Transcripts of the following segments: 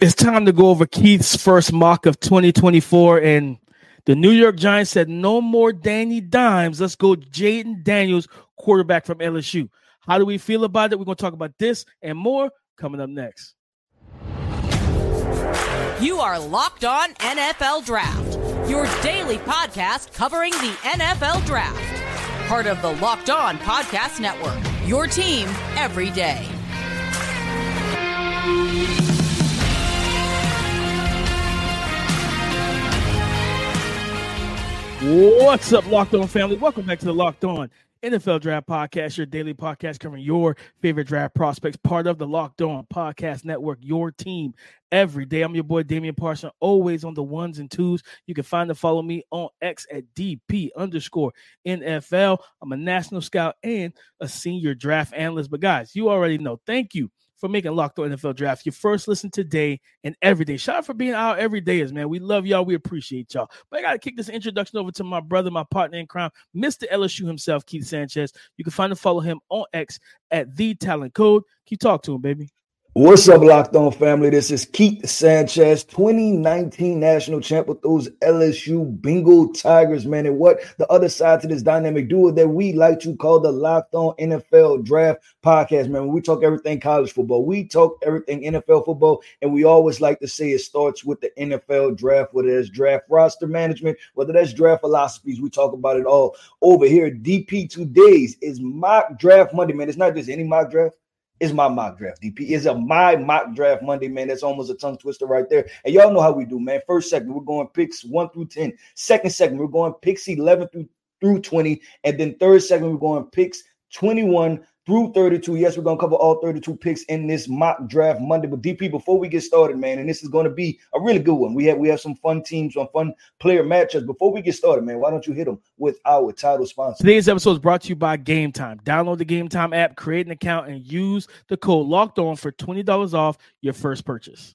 It's time to go over Keith's first mock of 2024. And the New York Giants said, no more Danny Dimes. Let's go Jayden Daniels, quarterback from LSU. How do we feel about it? We're going to talk about this and more coming up next. You are Locked On NFL Draft, your daily podcast covering the NFL Draft. Part of the Locked On Podcast Network, your team every day. What's up, Locked On family? Welcome back to the Locked On NFL Draft Podcast, your daily podcast covering your favorite draft prospects, part of the Locked On Podcast Network, your team every day. I'm your boy Damian Parson, always on the ones and twos. You can find and follow me on X at DP underscore NFL. I'm a national scout and a senior draft analyst. But guys, you already know. Thank you for making Locked On NFL Draft your first listen today and every day. Shout out for being out every day, is man. We love y'all. We appreciate y'all. But I got to kick this introduction over to my brother, my partner in crime, Mr. LSU himself, Keith Sanchez. You can find and follow him on X at the Talent Code. Keep talk to him, baby. What's up, Locked On family? This is Keith Sanchez, 2019 national champ with those LSU Bengal Tigers, man. And what the other side to this dynamic duo that we like to call the Locked On NFL Draft Podcast, man. We talk everything college football, we talk everything NFL football, and we always like to say it starts with the NFL draft, whether that's draft roster management, whether that's draft philosophies. We talk about it all over here. DP two days is mock draft Monday, man. It's not just any mock draft is my mock draft. DP is a my mock draft Monday, man. That's almost a tongue twister right there. And y'all know how we do, man. First segment, we're going picks one through 10. Second segment, we're going picks 11 through through 20. And then third segment, we're going picks 21 through 32. Yes, we're going to cover all 32 picks in this mock draft Monday. But DP, before we get started, man, and this is going to be a really good one. We have we have some fun teams, some fun player matchups. Before we get started, man, why don't you hit them with our title sponsor? Today's episode is brought to you by Game Time. Download the Game Time app, create an account, and use the code Locked On for twenty dollars off your first purchase.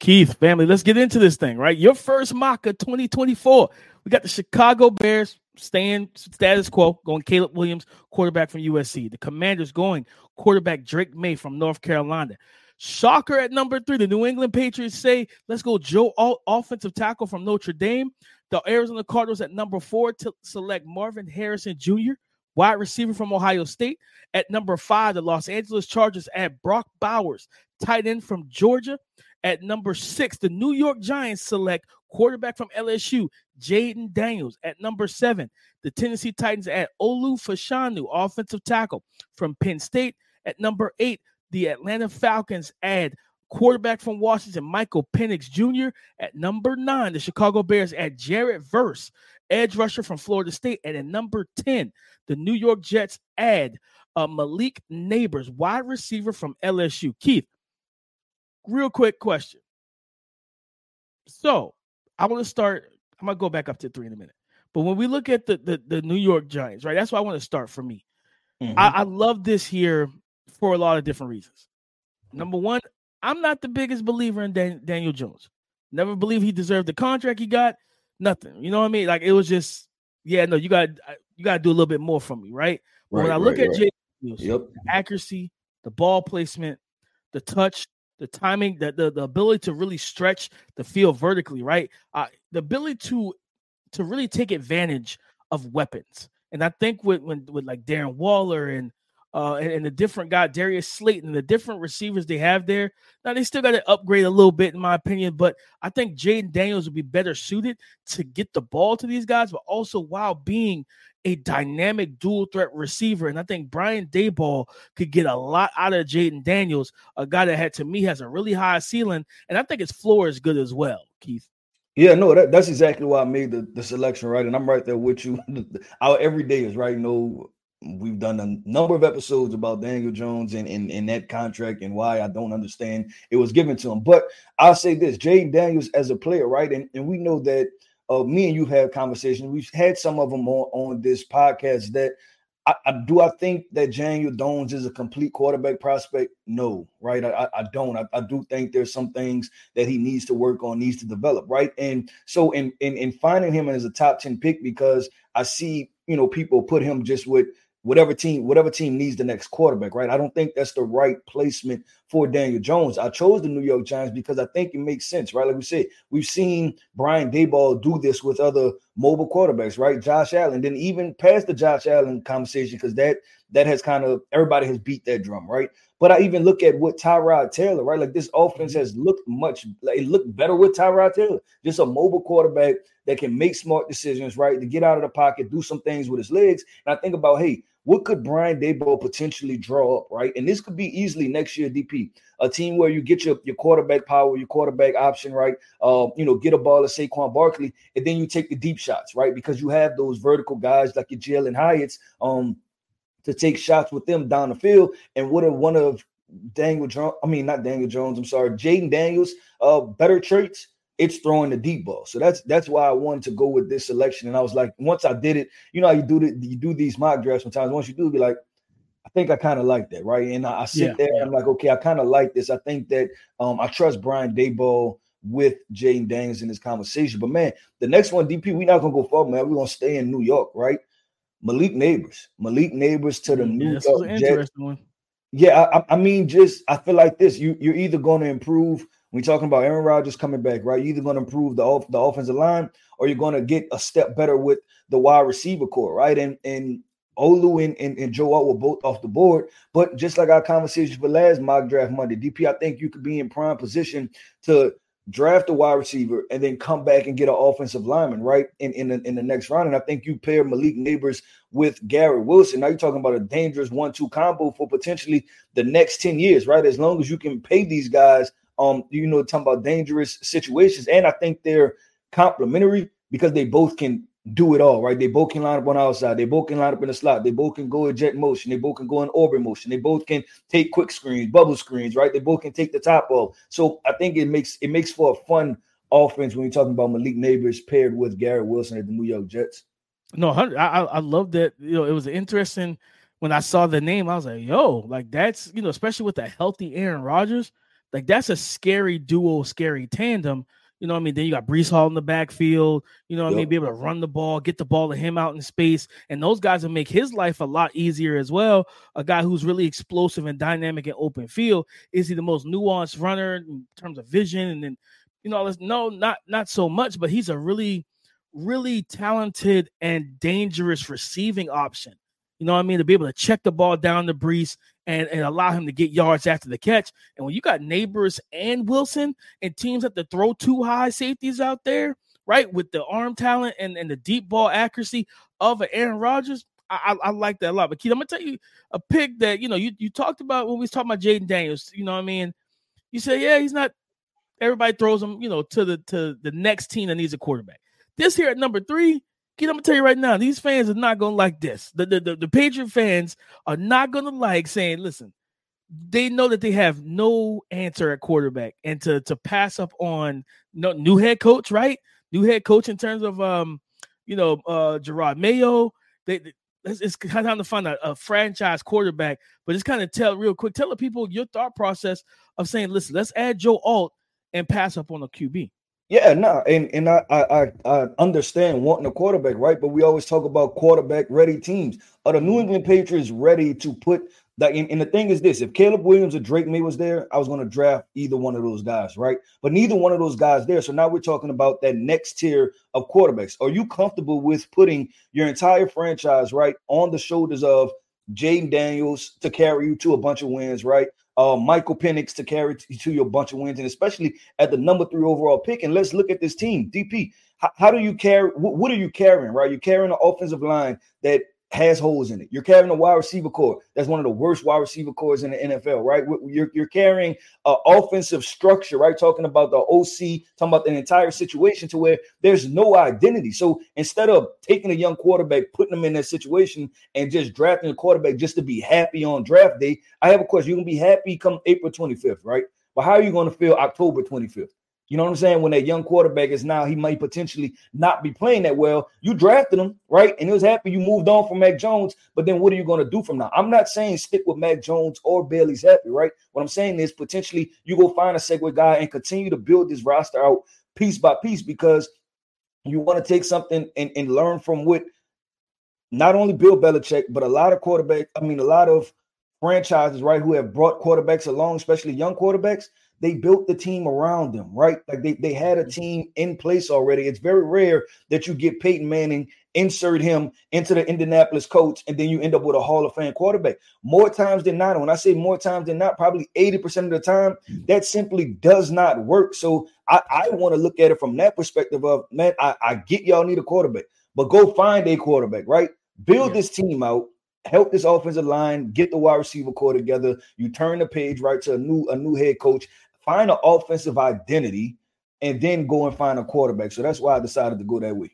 Keith, family, let's get into this thing, right? Your first mock of 2024. We got the Chicago Bears staying status quo, going Caleb Williams, quarterback from USC. The Commanders going quarterback Drake Maye from North Carolina. Shocker at number three. The New England Patriots say, let's go Joe, offensive tackle from Notre Dame. The Arizona Cardinals at number four to select Marvin Harrison Jr., wide receiver from Ohio State. At number five, the Los Angeles Chargers at Brock Bowers, tight end from Georgia. At number six, the New York Giants select quarterback from LSU, Jayden Daniels. At number seven, the Tennessee Titans at Olu Fashanu, offensive tackle from Penn State. At number eight, the Atlanta Falcons add quarterback from Washington, Michael Penix Jr. At number nine, the Chicago Bears add Jared Verse, edge rusher from Florida State. At number 10, the New York Jets add uh, Malik Nabers, wide receiver from LSU. Keith, real quick question. So I want to start. I'm gonna go back up to three in a minute. But when we look at the the, the New York Giants, right? That's why I want to start for me. Mm-hmm. I, I love this here for a lot of different reasons. Number one, I'm not the biggest believer in Dan, Daniel Jones. Never believe he deserved the contract he got. Nothing. You know what I mean? Like it was just, yeah, no, you got you got to do a little bit more from me, right? But right when I look right, at right. Jay, yep. the accuracy, the ball placement, the touch, the timing, the, the, the ability to really stretch the field vertically, right? Uh, the ability to to really take advantage of weapons. And I think with when with like Darren Waller and uh and, and the different guy Darius Slayton the different receivers they have there, now they still got to upgrade a little bit in my opinion. But I think Jayden Daniels would be better suited to get the ball to these guys, but also while being a dynamic dual threat receiver. And I think Brian Daboll could get a lot out of Jayden Daniels, a guy that had to me has a really high ceiling. And I think his floor is good as well, Keith. Yeah, no, that, that's exactly why I made the, the selection, right? And I'm right there with you. Our every day is right. Know, we've done a number of episodes about Daniel Jones and, and, and that contract and why I don't understand it was given to him. But I'll say this Jayden Daniels as a player, right? And, and we know that uh, me and you have conversations. We've had some of them on, on this podcast that I, I, do I think that Daniel Jones is a complete quarterback prospect? No, right? I, I don't. I, I, do think there's some things that he needs to work on, needs to develop, right? And so in, in in finding him as a top 10 pick, because I see, you know, people put him just with whatever team, whatever team needs the next quarterback, right? I don't think that's the right placement for Daniel Jones. I chose the New York Giants because I think it makes sense, right? Like we said, we've seen Brian Daboll do this with other mobile quarterbacks, right? Josh Allen, then even past the Josh Allen conversation, because that that has kind of everybody has beat that drum, right? But I even look at what Tyrod Taylor, right? Like this offense mm-hmm. has looked much, like it looked better with Tyrod Taylor, just a mobile quarterback that can make smart decisions, right? To get out of the pocket, do some things with his legs. And I think about, hey, what could Brian Daboll potentially draw up, right? And this could be easily next year, DP, a team where you get your, your quarterback power, your quarterback option, right? Uh, you know, get a ball to Saquon Barkley, and then you take the deep shots, right? Because you have those vertical guys like your Jalin Hyatt's um, to take shots with them down the field. And what if one of Daniel Jones, I mean, not Daniel Jones, I'm sorry, Jayden Daniels, uh, better traits it's throwing the deep ball. So that's that's why I wanted to go with this selection. And I was like, once I did it, you know, you do the, you do these mock drafts sometimes. Once you do, be like, I think I kind of like that, right? And I, I sit yeah, there yeah. and I'm like, okay, I kind of like this. I think that um, I trust Brian Daboll with Jayden Daniels in this conversation. But man, the next one, DP, we're not gonna go far, man. We're gonna stay in New York, right? Malik Nabers, Malik Nabers to the mm, New York Jets. Yeah, I, I mean, just I feel like this. You you're either going to improve you're talking about Aaron Rodgers coming back, right? You're either going to improve the off, the offensive line or you're going to get a step better with the wide receiver core, right? And and Olu and, and, and Joe Alt were both off the board. But just like our conversation for last mock draft Monday, DP, I think you could be in prime position to draft a wide receiver and then come back and get an offensive lineman, right? In in the, in the next round. And I think you pair Malik Nabers with Garrett Wilson. Now you're talking about a dangerous one-two combo for potentially the next 10 years, right? As long as you can pay these guys um, you know, talking about dangerous situations. And I think they're complementary because they both can do it all, right? They both can line up on outside. They both can line up in the slot. They both can go in jet motion. They both can go in orbit motion. They both can take quick screens, bubble screens, right? They both can take the top off. So I think it makes it makes for a fun offense when you're talking about Malik Nabers paired with Garrett Wilson at the New York Jets. No, I I love that. You know, it was interesting when I saw the name. I was like, yo, like that's you know, especially with a healthy Aaron Rodgers like that's a scary duo, scary tandem. You know what I mean? Then you got Breece Hall in the backfield. You know what yep. I mean? Be able to run the ball, get the ball to him out in space. And those guys will make his life a lot easier as well. A guy who's really explosive and dynamic in open field. Is he the most nuanced runner in terms of vision? And then, you know, no, not not so much, but he's a really, really talented and dangerous receiving option. You know what I mean? To be able to check the ball down to Breece and, and allow him to get yards after the catch. And when you got Nabers and Wilson and teams have to throw two high safeties out there, right, with the arm talent and, and the deep ball accuracy of Aaron Rodgers, I, I, I, like that a lot. But Keith, I'm gonna tell you a pick that you know you, you talked about when we was talking about Jayden Daniels. You know what I mean? You say, yeah, he's not. Everybody throws him, you know, to the to the next team that needs a quarterback. This here at number three, Kid, I'm gonna tell you right now, these fans are not gonna like this. The, the, the, the Patriot fans are not gonna like saying, listen, they know that they have no answer at quarterback and to to pass up on no new head coach, right? New head coach in terms of um, you know, uh Jerod Mayo. They, they it's, it's kind of time to find a, a, franchise quarterback, but just kind of tell real quick, tell the people your thought process of saying, listen, let's add Joe Alt and pass up on a QB. Yeah, no, and and I, I I understand wanting a quarterback, right? But we always talk about quarterback ready teams. Are the New mm-hmm. England Patriots ready to put that? And, and the thing is this: if Caleb Williams or Drake Maye was there, I was going to draft either one of those guys, right? But neither one of those guys there. So now we're talking about that next tier of quarterbacks. Are you comfortable with putting your entire franchise right on the shoulders of Jayden Daniels to carry you to a bunch of wins, right? Uh, Michael Penix to carry to your bunch of wins, and especially at the number three overall pick. And let's look at this team, DP. How, how do you carry? What, what, are you carrying? Right, you're carrying an offensive line that has holes in it. You're carrying a wide receiver core. That's one of the worst wide receiver cores in the NFL, right? You're, you're carrying an offensive structure, right? Talking about the OC, talking about the entire situation to where there's no identity. So instead of taking a young quarterback, putting them in that situation and just drafting a quarterback just to be happy on draft day, I have a question. You're going to be happy come April 25th, right? But how are you going to feel October 25th? You know what I'm saying? When that young quarterback is now, he might potentially not be playing that well. You drafted him, right? And it was happy you moved on from Mac Jones. But then what are you going to do from now? I'm not saying stick with Mac Jones or Bailey Zappe, right? What I'm saying is potentially you go find a segue guy and continue to build this roster out piece by piece because you want to take something and, and learn from what not only Bill Belichick, but a lot of quarterbacks, I mean, a lot of franchises, right, who have brought quarterbacks along, especially young quarterbacks, they built the team around them, right? Like they, they had a mm-hmm. team in place already. It's very rare that you get Peyton Manning, insert him into the Indianapolis Colts, and then you end up with a Hall of Fame quarterback. More times than not, when I say more times than not, probably 80% of the time, that simply does not work. So I, I want to look at it from that perspective of, man, I, I get y'all need a quarterback, but go find a quarterback, right? Build this team out help this offensive line get the wide receiver core together. You turn the page right to a new a new head coach find an offensive identity, and then go and find a quarterback. So that's why I decided to go that way.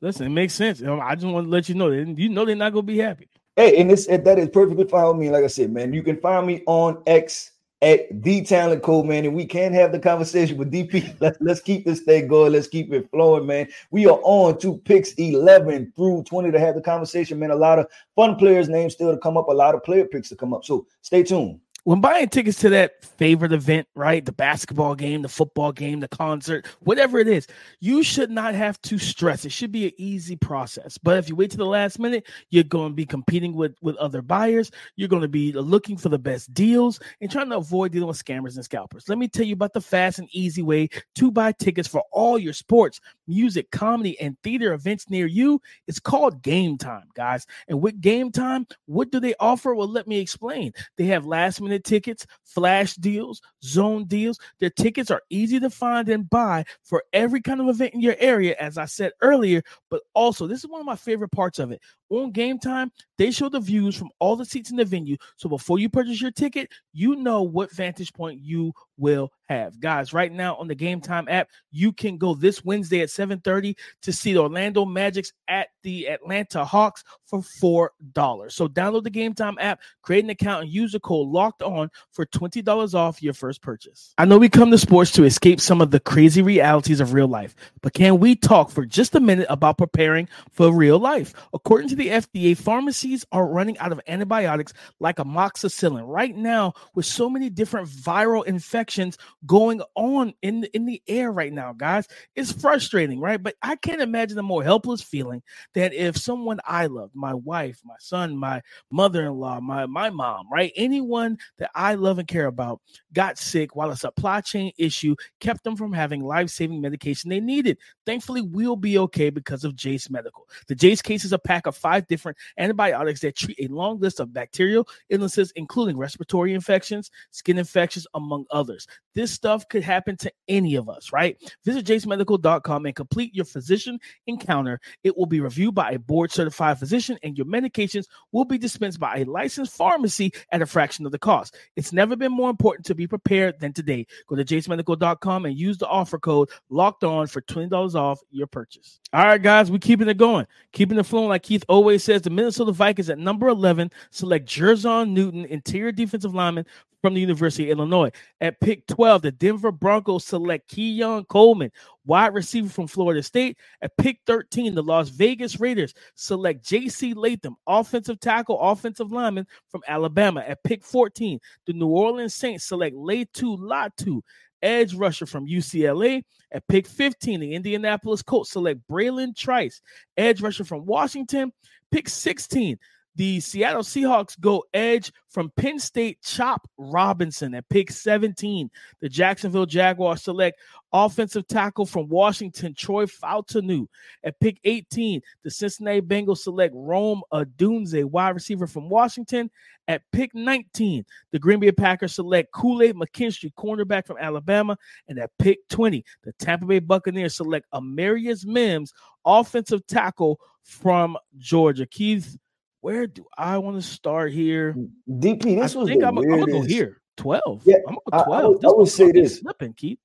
Listen, it makes sense. Um, I just want to let you know that you know they're not going to be happy. Hey, and this that is perfectly fine with me. Like I said, man, you can find me on X at the talent code, man, and we can have the conversation with DP. Let's let's keep this thing going. Let's keep it flowing, man. We are on to picks 11 through 20 to have the conversation, man. A lot of fun players' names still to come up, a lot of player picks to come up. So stay tuned when buying tickets to that favorite event, right? The basketball game, the football game, the concert, whatever it is, you should not have to stress. It should be an easy process. But if you wait to the last minute, you're going to be competing with, with other buyers. You're going to be looking for the best deals and trying to avoid dealing with scammers and scalpers. Let me tell you about the fast and easy way to buy tickets for all your sports, music, comedy, and theater events near you. It's called Game Time, guys. And with Game Time, what do they offer? Well, let me explain. They have last minute minute tickets, flash deals, zone deals. Their tickets are easy to find and buy for every kind of event in your area, as I said earlier. But also, this is one of my favorite parts of it. On game time, they show the views from all the seats in the venue. So before you purchase your ticket, you know what vantage point you will have. Guys, right now on the Game Time app, you can go this Wednesday at 7:30 to see the Orlando Magics at the Atlanta Hawks for $4. So download the Game Time app, create an account and use the code locked on for $20 off your first purchase. I know we come to sports to escape some of the crazy realities of real life, but can we talk for just a minute about preparing for real life? According to the FDA, pharmacies are running out of antibiotics like amoxicillin right now with so many different viral infections going on in the, in the air right now, guys. It's frustrating, right? But I can't imagine a more helpless feeling than if someone I love, my wife, my son, my mother-in-law, my my mom, right? Anyone that I love and care about got sick while a supply chain issue kept them from having life-saving medication they needed. Thankfully, we'll be okay because of Jase Medical. The Jase case is a pack of five different antibiotics that treat a long list of bacterial illnesses, including respiratory infections, skin infections, among others. This stuff could happen to any of us, right? Visit jasemedical.com and complete your physician encounter. It will be reviewed by a board certified physician, and your medications will be dispensed by a licensed pharmacy at a fraction of the cost. It's never been more important to be prepared than today. Go to jasemedical.com and use the offer code locked on for $20 off your purchase. All right, guys, we're keeping it going, keeping it flowing. Like Keith always says, the Minnesota Vikings at number 11 select Jer'Zhan Newton, interior defensive lineman from the University of Illinois. At pick 12, the Denver Broncos select Keon Coleman, wide receiver from Florida State. At pick 13, the Las Vegas Raiders select J.C. Latham, offensive tackle, offensive lineman from Alabama. At pick 14, the New Orleans Saints select Laiatu Latu, edge rusher from UCLA. At pick 15, the Indianapolis Colts select Bralen Trice, edge rusher from Washington. Pick 16, the Seattle Seahawks go edge from Penn State Chop Robinson at pick 17. The Jacksonville Jaguars select offensive tackle from Washington Troy Fautanu. At pick 18, the Cincinnati Bengals select Rome Odunze, wide receiver from Washington. At pick 19, the Green Bay Packers select Kool-Aid McKinstry, cornerback from Alabama. And at pick 20, the Tampa Bay Buccaneers select Amarius Mims, offensive tackle from Georgia. Keith, where do I want to start here? Mm, DP, this I was think I'm, I'm, gonna go here. 12. Yeah, I'm gonna go 12. I, I, I would say this slipping, Keith.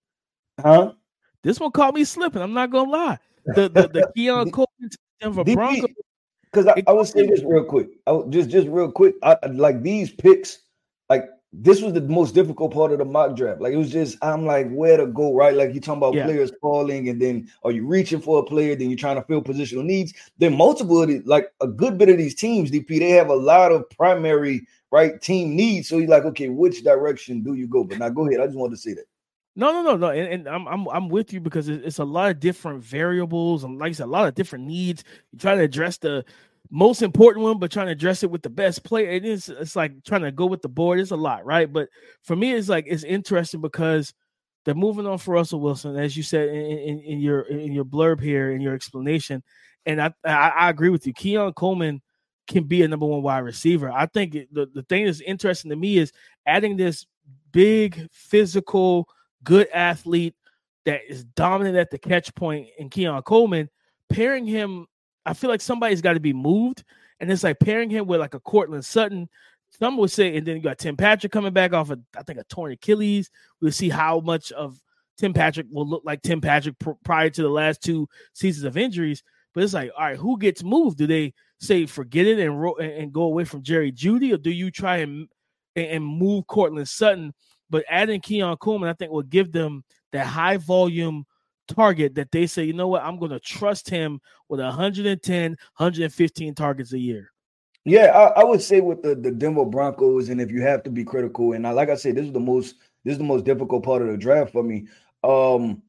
Huh? This one caught me slipping. I'm not gonna lie. The the, the Keon Coleman Denver Broncos. Because I, I would say this real quick. I just just real quick. I, like these picks, like this was the most difficult part of the mock draft. Like it was just, I'm like, where to go, right? Like you talking about yeah. players falling, and then are you reaching for a player? Then you're trying to fill positional needs. Then multiple of these, like a good bit of these teams, DP, they have a lot of primary right team needs. So you're like, okay, which direction do you go? But now go ahead. I just wanted to say that. No, no, no, no, and, and, I'm I'm I'm with you because it's a lot of different variables and like I said, a lot of different needs. You try to address the most important one, but trying to address it with the best player. It is it's like trying to go with the board. It's a lot, right? But for me, it's like it's interesting because they're moving on for Russell Wilson, as you said in, in, in your in your blurb here in your explanation. And I, I, I agree with you. Keon Coleman can be a number one wide receiver. I think the, the thing that's interesting to me is adding this big, physical, good athlete that is dominant at the catch point in Keon Coleman, pairing him, I feel like somebody's got to be moved. And it's like pairing him with like a Courtland Sutton. Some would say, and then you got Tim Patrick coming back off of, I think, a torn Achilles. We'll see how much of Tim Patrick will look like Tim Patrick pr- prior to the last two seasons of injuries. But it's like, all right, who gets moved? Do they say forget it and ro- and go away from Jerry Jeudy, or do you try and and move Courtland Sutton? But adding Keon Coleman, I think, will give them that high volume target that they say, you know what, I'm going to trust him with 110, 115 targets a year. Yeah, I, I, would say with the, the Denver Broncos, and if you have to be critical, and I, like I said, this is the most this is the most difficult part of the draft for me. Um,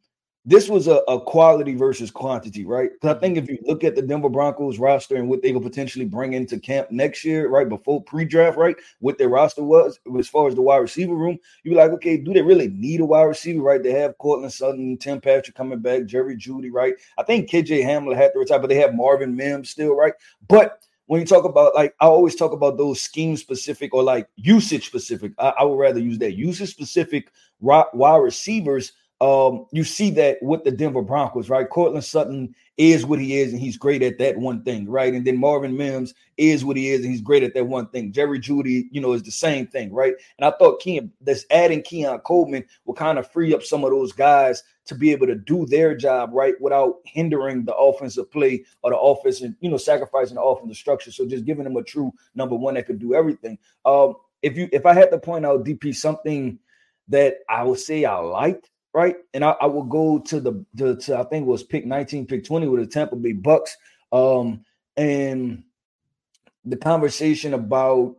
this was a, a quality versus quantity, right? Because I mm-hmm. think if you look at the Denver Broncos roster and what they could potentially bring into camp next year, right before pre-draft, right, what their roster was as far as the wide receiver room, you're like, okay, do they really need a wide receiver, right? They have Courtland Sutton, Tim Patrick coming back, Jerry Jeudy, right? I think KJ Hamler had to retire, but they have Marvin Mims still, right? But when you talk about like I always talk about those scheme specific or like usage specific. I, I would rather use that usage specific wide receivers um, you see that with the Denver Broncos, right? Courtland Sutton is what he is, and he's great at that one thing, right? And then Marvin Mims is what he is, and he's great at that one thing. Jerry Jeudy, you know, is the same thing, right? And I thought Keon, that's adding Keon Coleman will kind of free up some of those guys to be able to do their job right without hindering the offensive play or the offense and you know sacrificing the offensive structure. So just giving them a true number one that could do everything. Um, if you if I had to point out DP something that I would say I liked right? And I, I will go to the, the to, I think it was pick 19, pick 20 with the Tampa Bay Bucks. Um, and the conversation about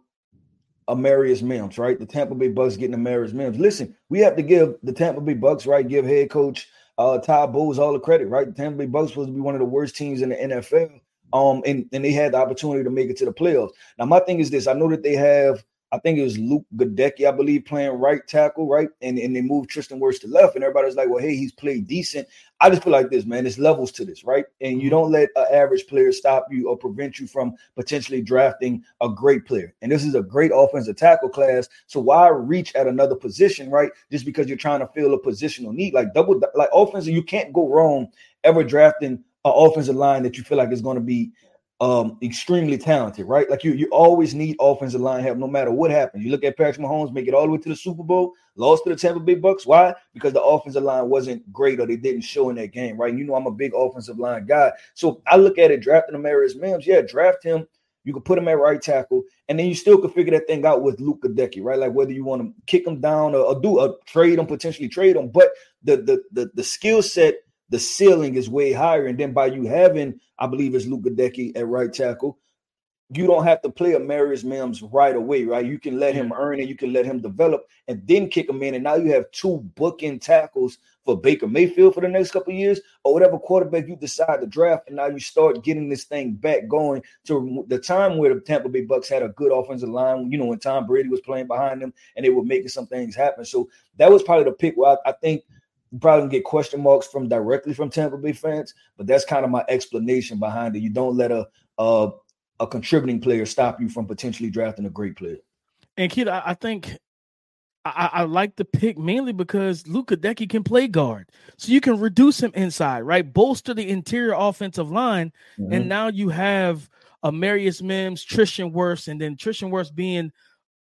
Amarius Mims, right? The Tampa Bay Bucks getting Amarius Mims. Listen, we have to give the Tampa Bay Bucks, right? Give head coach uh Todd Bowles all the credit, right? The Tampa Bay Bucks supposed to be one of the worst teams in the NFL. Um, and, and they had the opportunity to make it to the playoffs. Now, my thing is this: I know that they have I think it was Luke Goedeke, I believe, playing right tackle, right? And, and they moved Tristan Wirfs to left, and everybody's like, well, hey, he's played decent. I just feel like this, man. There's levels to this, right? And you mm-hmm. don't let an average player stop you or prevent you from potentially drafting a great player. And this is a great offensive tackle class. So why reach at another position, right? Just because you're trying to fill a positional need. Like double like offensive, you can't go wrong ever drafting an offensive line that you feel like is going to be um, extremely talented, right? Like you, you always need offensive line help no matter what happens. You look at Patrick Mahomes, make it all the way to the Super Bowl, lost to the Tampa Bay Bucks. Why? Because the offensive line wasn't great or they didn't show in that game, right? You know, I'm a big offensive line guy. So I look at it drafting Amarius Mims. Yeah, draft him. You can put him at right tackle, and then you still can figure that thing out with Luke Goedeke, right? Like whether you want to kick him down or, or do a trade him, potentially trade him. But the the the, the skill set – the ceiling is way higher. And then by you having, I believe it's Luke Goedeke at right tackle, you don't have to play Amarius Mims right away, right? You can let him earn it, you can let him develop, and then kick him in. And now you have two bookend tackles for Baker Mayfield for the next couple years, or whatever quarterback you decide to draft. And now you start getting this thing back going to the time where the Tampa Bay Bucks had a good offensive line, you know, when Tom Brady was playing behind them and they were making some things happen. So that was probably the pick where I, I think – probably get question marks from directly from Tampa Bay fans, but that's kind of my explanation behind it. You don't let a a, a contributing player stop you from potentially drafting a great player. And kid, I, I think I, I, like the pick mainly because Luke Goedeke can play guard, so you can reduce him inside, right? Bolster the interior offensive line, mm-hmm. and now you have Amarius Mims, Tristan Wirfs, and then Tristan Wirfs being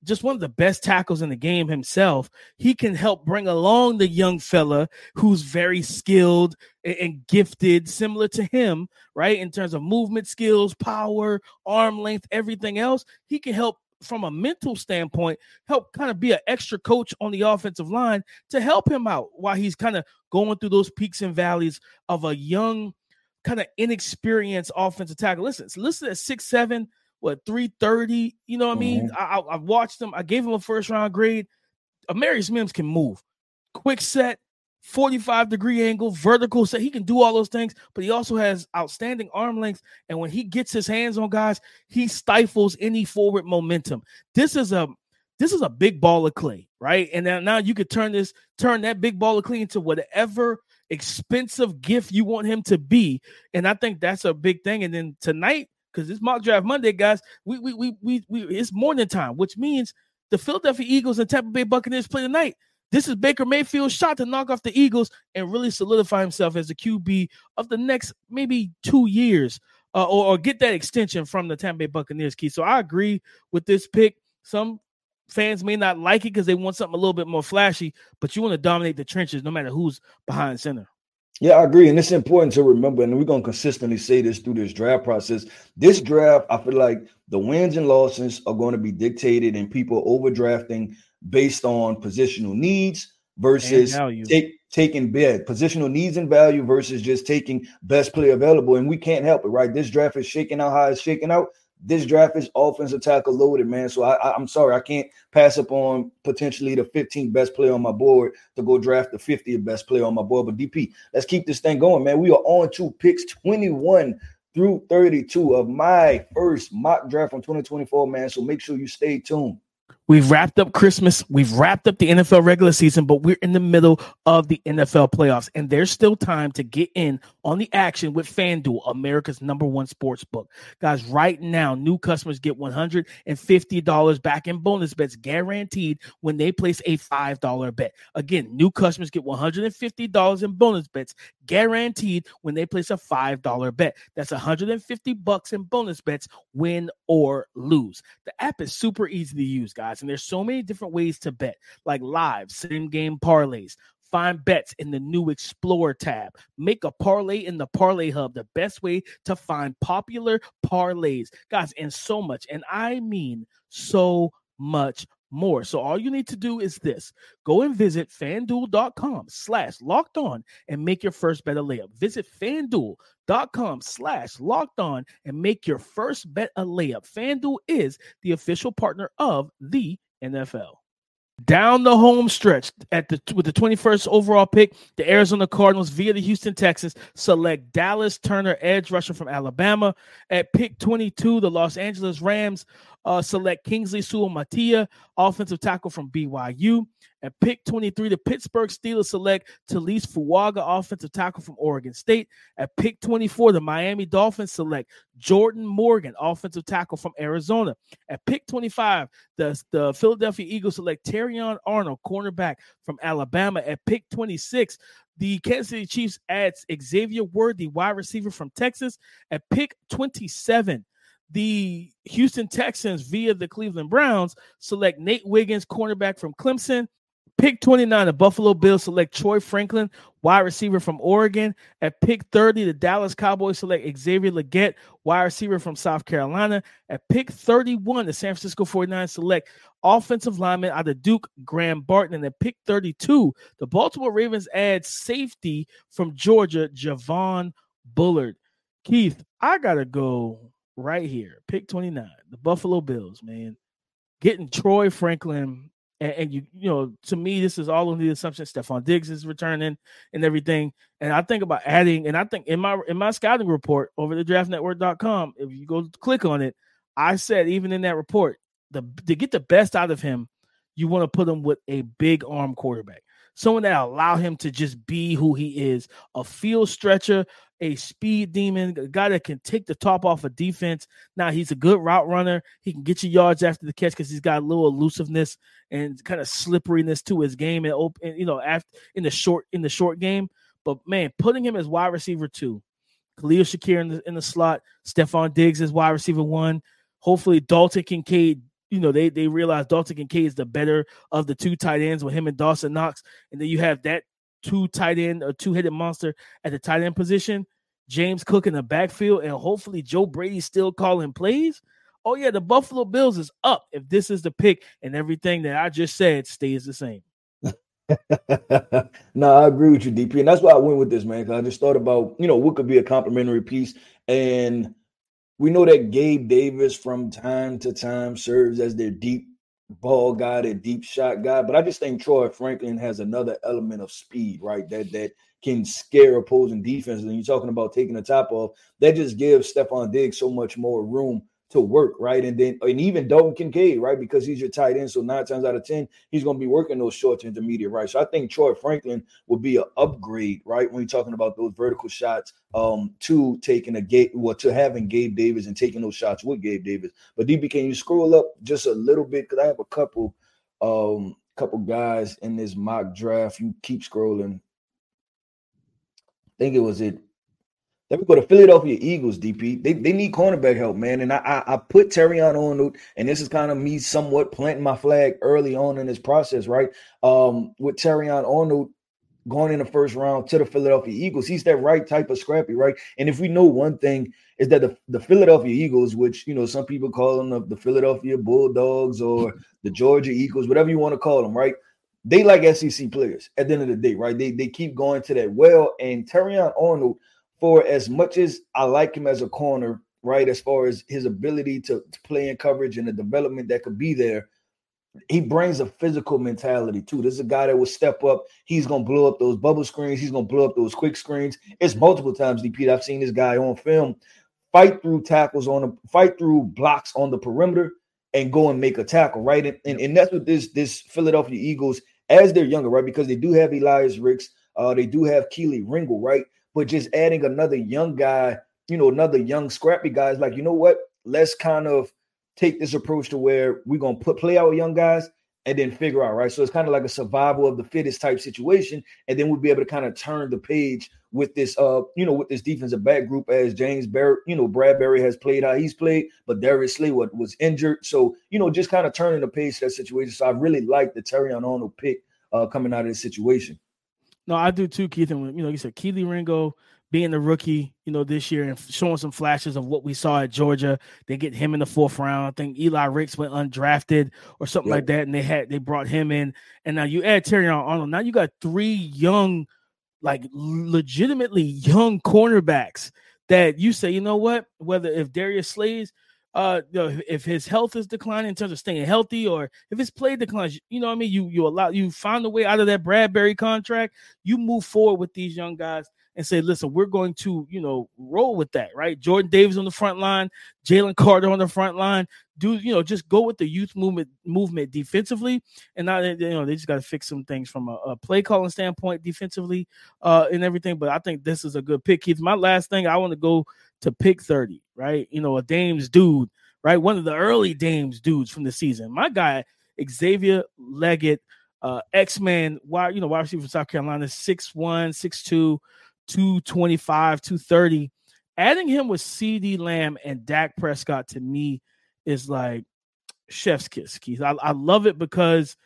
just one of the best tackles in the game himself. He can help bring along the young fella who's very skilled and, gifted, similar to him, right? In terms of movement skills, power, arm length, everything else. He can help from a mental standpoint, help kind of be an extra coach on the offensive line to help him out while he's kind of going through those peaks and valleys of a young, kind of inexperienced offensive tackle. Listen, listen at six seven what 330. You know what mm-hmm. I mean? I, I, I watched him. I gave him a first round grade. Amarius Mims can move, quick set, 45 degree angle, vertical. So he can do all those things, but he also has outstanding arm length. And when he gets his hands on guys, he stifles any forward momentum. This is a this is a big ball of clay, right? And now, now you could turn this, turn that big ball of clay into whatever expensive gift you want him to be. And I think that's a big thing. And then tonight, because it's mock draft Monday, guys, we we we we, we it's morning time, which means the Philadelphia Eagles and Tampa Bay Buccaneers play tonight. This is Baker Mayfield's shot to knock off the Eagles and really solidify himself as the QB of the next maybe two years, uh, or, or, get that extension from the Tampa Bay Buccaneers. Key. So I agree with this pick. Some fans may not like it because they want something a little bit more flashy, but you want to dominate the trenches no matter who's behind center. Yeah, I agree. And it's important to remember, and we're going to consistently say this through this draft process. This draft, I feel like the wins and losses are going to be dictated and people overdrafting based on positional needs versus take, taking bed positional needs and value versus just taking best player available. And we can't help it, right? This draft is shaking out how it's shaking out. This draft is offensive tackle loaded, man. So I, am sorry, I can't pass up on potentially the 15th best player on my board to go draft the 50th best player on my board. But DP, let's keep this thing going, man. We are on to picks 21 through 32 of my first mock draft from 2024, man. So make sure you stay tuned. We've wrapped up Christmas. We've wrapped up the NFL regular season, but we're in the middle of the NFL playoffs, and there's still time to get in on the action with FanDuel, America's number one sports book. Guys, right now, new customers get $150 back in bonus bets guaranteed when they place a $5 bet. Again, new customers get $150 in bonus bets guaranteed when they place a $5 bet. That's 150 bucks in bonus bets, win or lose. The app is super easy to use, guys, and there's so many different ways to bet, like live, same game parlays. Find bets in the new Explore tab. Make a parlay in the Parlay Hub, the best way to find popular parlays. Guys, and so much, and I mean so much more. So all you need to do is this. Go and visit fanduel.com slash locked on and make your first bet a layup. Visit fanduel.com slash locked on and make your first bet a layup. FanDuel is the official partner of the NFL. Down the home stretch at the with the 21st overall pick, the Arizona Cardinals via the Houston Texans select Dallas Turner, edge rusher from Alabama. At pick 22, the Los Angeles Rams uh, select Kingsley Suamataia, offensive tackle from BYU. At pick 23, the Pittsburgh Steelers select Taliese Fuaga, offensive tackle from Oregon State. At pick 24, the Miami Dolphins select Jordan Morgan, offensive tackle from Arizona. At pick 25, the, the Philadelphia Eagles select Terrion Arnold, cornerback from Alabama. At pick 26, the Kansas City Chiefs adds Xavier Worthy, wide receiver from Texas. At pick 27, the Houston Texans via the Cleveland Browns select Nate Wiggins, cornerback from Clemson. Pick 29, the Buffalo Bills select Troy Franklin, wide receiver from Oregon. At pick 30, the Dallas Cowboys select Xavier Legette, wide receiver from South Carolina. At pick 31, the San Francisco 49ers select offensive lineman out of Duke, Graham Barton. And at pick 32, the Baltimore Ravens add safety from Georgia, Javon Bullard. Keith, I got to go right here, pick 29, the Buffalo Bills, man. Getting Troy Franklin, and, and, you, you know, to me, this is all on the assumption Stefon Diggs is returning and everything. And I think about adding, and I think in my in my scouting report over the draftnetwork.com, if you go click on it, I said even in that report, the to get the best out of him, you want to put him with a big arm quarterback someone that allow him to just be who he is a field stretcher a speed demon, a guy that can take the top off of defense. Now he's a good route runner. He can get you yards after the catch because he's got a little elusiveness and kind of slipperiness to his game and open, you know, after in the short in the short game. But man, putting him as wide receiver two, Khalil Shakir in the in the slot, Stefon Diggs as wide receiver one. Hopefully Dalton Kincaid you know, they they realize Dalton Kincaid is the better of the two tight ends with him and Dawson Knox, and then you have that two tight end or two headed monster at the tight end position, James Cook in the backfield, and hopefully Joe Brady still calling plays. Oh, yeah, the Buffalo Bills is up if this is the pick and everything that I just said stays the same. no, I agree with you, DP. And that's why I went with this, man. Because I just thought about, you know, what could be a complimentary piece. And we know that Gabe Davis from time to time serves as their deep ball guy, that deep shot guy. But I just think Troy Franklin has another element of speed, right? That that can scare opposing defenses. And you're talking about taking the top off, that just gives Stefon Diggs so much more room to work, right? And then and even Dalton Kincaid, right? Because he's your tight end. So nine times out of ten, he's going to be working those short to intermediate, right? So I think Troy Franklin would be an upgrade, right? When you're talking about those vertical shots, um, to taking a gate well, to having Gabe Davis and taking those shots with Gabe Davis. But DB, can you scroll up just a little bit? Because I have a couple um couple guys in this mock draft. You keep scrolling. I think it was it let me go to Philadelphia Eagles, DP. They, they need cornerback help, man. And I, I, I put Terrion Arnold, and this is kind of me somewhat planting my flag early on in this process, right? Um, with Terrion Arnold going in the first round to the Philadelphia Eagles. He's that right type of scrappy, right? And if we know one thing is that the, the Philadelphia Eagles, which you know some people call them the, the Philadelphia Bulldogs or the Georgia Eagles, whatever you want to call them, right? They like SEC players at the end of the day, right? They they keep going to that well. And Terrion Arnold for as much as I like him as a corner, right, as far as his ability to, to play in coverage and the development that could be there, he brings a physical mentality too. This is a guy that will step up. He's gonna blow up those bubble screens. He's gonna blow up those quick screens. It's multiple times, DP. I've seen this guy on film fight through tackles on the fight through blocks on the perimeter and go and make a tackle, right? And, and, and that's what this this Philadelphia Eagles, as they're younger, right? Because they do have Elias Ricks, uh, they do have Kelee Ringo, right? But just adding another young guy, you know, another young scrappy guy is like, you know what? Let's kind of take this approach to where we're gonna put play our young guys and then figure out, right? So it's kind of like a survival of the fittest type situation, and then we'll be able to kind of turn the page with this, uh, you know, with this defensive back group as James Barrett, you know, Bradberry has played how he's played, but Darius Slay was injured, so you know, just kind of turning the page to that situation. So I really like the Terrion Arnold pick uh, coming out of this situation. No, I do too, Keith. And you know, you said Kelee Ringo being the rookie, you know, this year and showing some flashes of what we saw at Georgia. They get him in the fourth round. I think Eli Ricks went undrafted or something yep. like that, and they had they brought him in. And now you add Terry Arnold. Now you got three young, like legitimately young cornerbacks that you say, you know what? Whether if Darius Slays uh you know, if his health is declining in terms of staying healthy or if his play declines you know what i mean? You you allow you find a way out of that Bradberry contract you move forward with these young guys and say listen we're going to you know roll with that right? Jordan davis on the front line jalen carter on the front line do you know just go with the youth movement movement defensively and now you know they just got to fix some things from a, a, play calling standpoint defensively uh and everything but i think this is a good pick. Keith my last thing i want to go to pick 30, right? You know, a Dames dude, right? One of the early Dames dudes from the season. My guy, Xavier Legette, uh, X-Man, why you know, wide receiver from South Carolina, 6'1, 6'2, 225, 230. Adding him with CeeDee Lamb and Dak Prescott to me is like chef's kiss, Keith. I, I love it because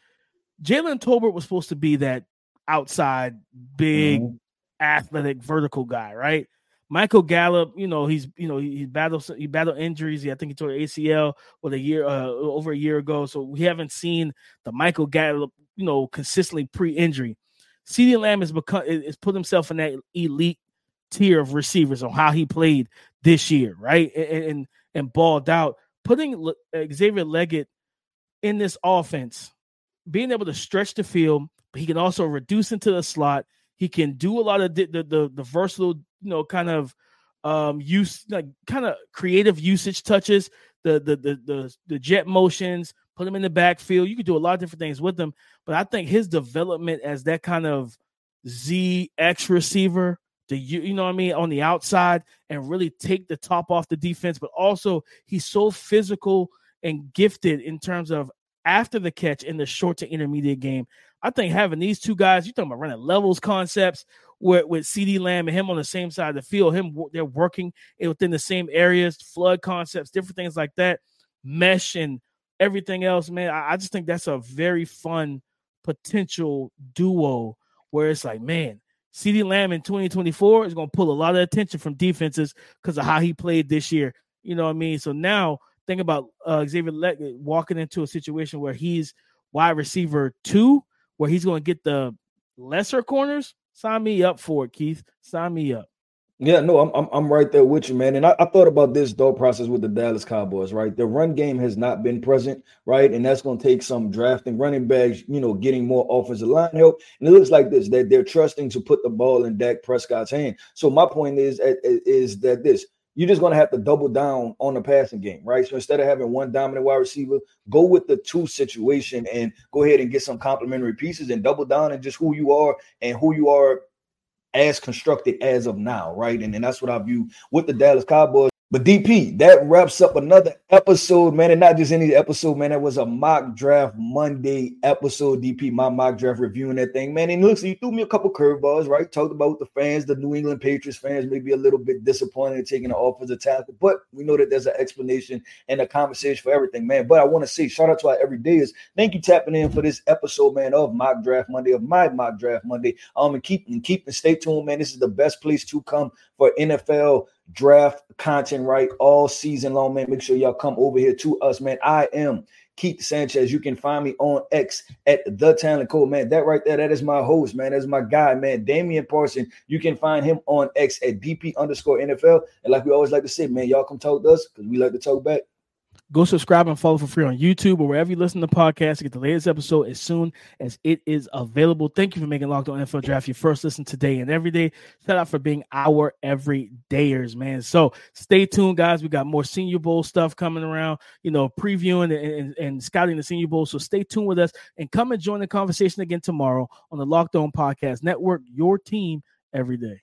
Jalen Tolbert was supposed to be that outside, big, mm-hmm. athletic, vertical guy, right? Michael Gallup, you know, he's you know he, battled he battled injuries. I think he tore ACL with a year uh, over a year ago. So we haven't seen the Michael Gallup, you know, consistently pre-injury. CeeDee Lamb has become is put himself in that elite tier of receivers on how he played this year, right? And and, and balled out. Putting Xavier Legette in this offense, being able to stretch the field, but he can also reduce into the slot. He can do a lot of the, the, the, the versatile you know kind of um use like kind of creative usage touches the, the the the the jet motions put him in the backfield. You could do a lot of different things with them but i think his development as that kind of z x receiver the you, you know what i mean on the outside and really take the top off the defense but also he's so physical and gifted in terms of after the catch in the short to intermediate game. I think having these two guys you're talking about running levels concepts with, CeeDee Lamb and him on the same side of the field. Him they're working within the same areas, flood concepts, different things like that, mesh and everything else. Man, I, I just think that's a very fun potential duo where it's like, man, CeeDee Lamb in 2024 is going to pull a lot of attention from defenses because of how he played this year. You know what I mean? So now think about uh, Xavier Legette walking into a situation where he's wide receiver two, where he's going to get the lesser corners Sign me up for it, Keith. Sign me up. Yeah, no, I'm, I'm I'm right there with you, man. And I, I thought about this thought process with the Dallas Cowboys, right? The run game has not been present, right? And that's going to take some drafting running backs, you know, getting more offensive line help. And it looks like this that they're trusting to put the ball in Dak Prescott's hand. So my point is is that this you're just going to have to double down on the passing game, right? So instead of having one dominant wide receiver, go with the two situation and go ahead and get some complementary pieces and double down on just who you are and who you are as constructed as of now, right? And, and that's what I view with the Dallas Cowboys. But DP, that wraps up another episode, man. And not just any episode, man. That was a mock draft Monday episode, DP, my mock draft reviewing that thing, man. And looks, you threw me a couple curveballs, right? Talked about the fans, the New England Patriots fans, maybe a little bit disappointed in taking the offensive tackle. But we know that there's an explanation and a conversation for everything, man. But I want to say shout out to our everydayers. Thank you tapping in for this episode, man, of mock draft Monday, of my mock draft Monday. Um, and keep and keep and stay tuned, man. This is the best place to come for NFL draft content right all season long, man. Make sure y'all come over here to us, man. I am Keith Sanchez. You can find me on X at the Talent Code, man. That right there, that is my host, man. That's my guy, man. Damian Parson. You can find him on X at DP underscore NFL. And like we always like to say, man, y'all come talk to us because we like to talk back. Go subscribe and follow for free on YouTube or wherever you listen to podcasts to get the latest episode as soon as it is available. Thank you for making Locked On NFL Draft your first listen today and every day. Shout out for being our everydayers, man. So stay tuned, guys. We got more Senior Bowl stuff coming around, you know, previewing and, and, and scouting the Senior Bowl. So stay tuned with us and come and join the conversation again tomorrow on the Locked On Podcast Network, your team every day.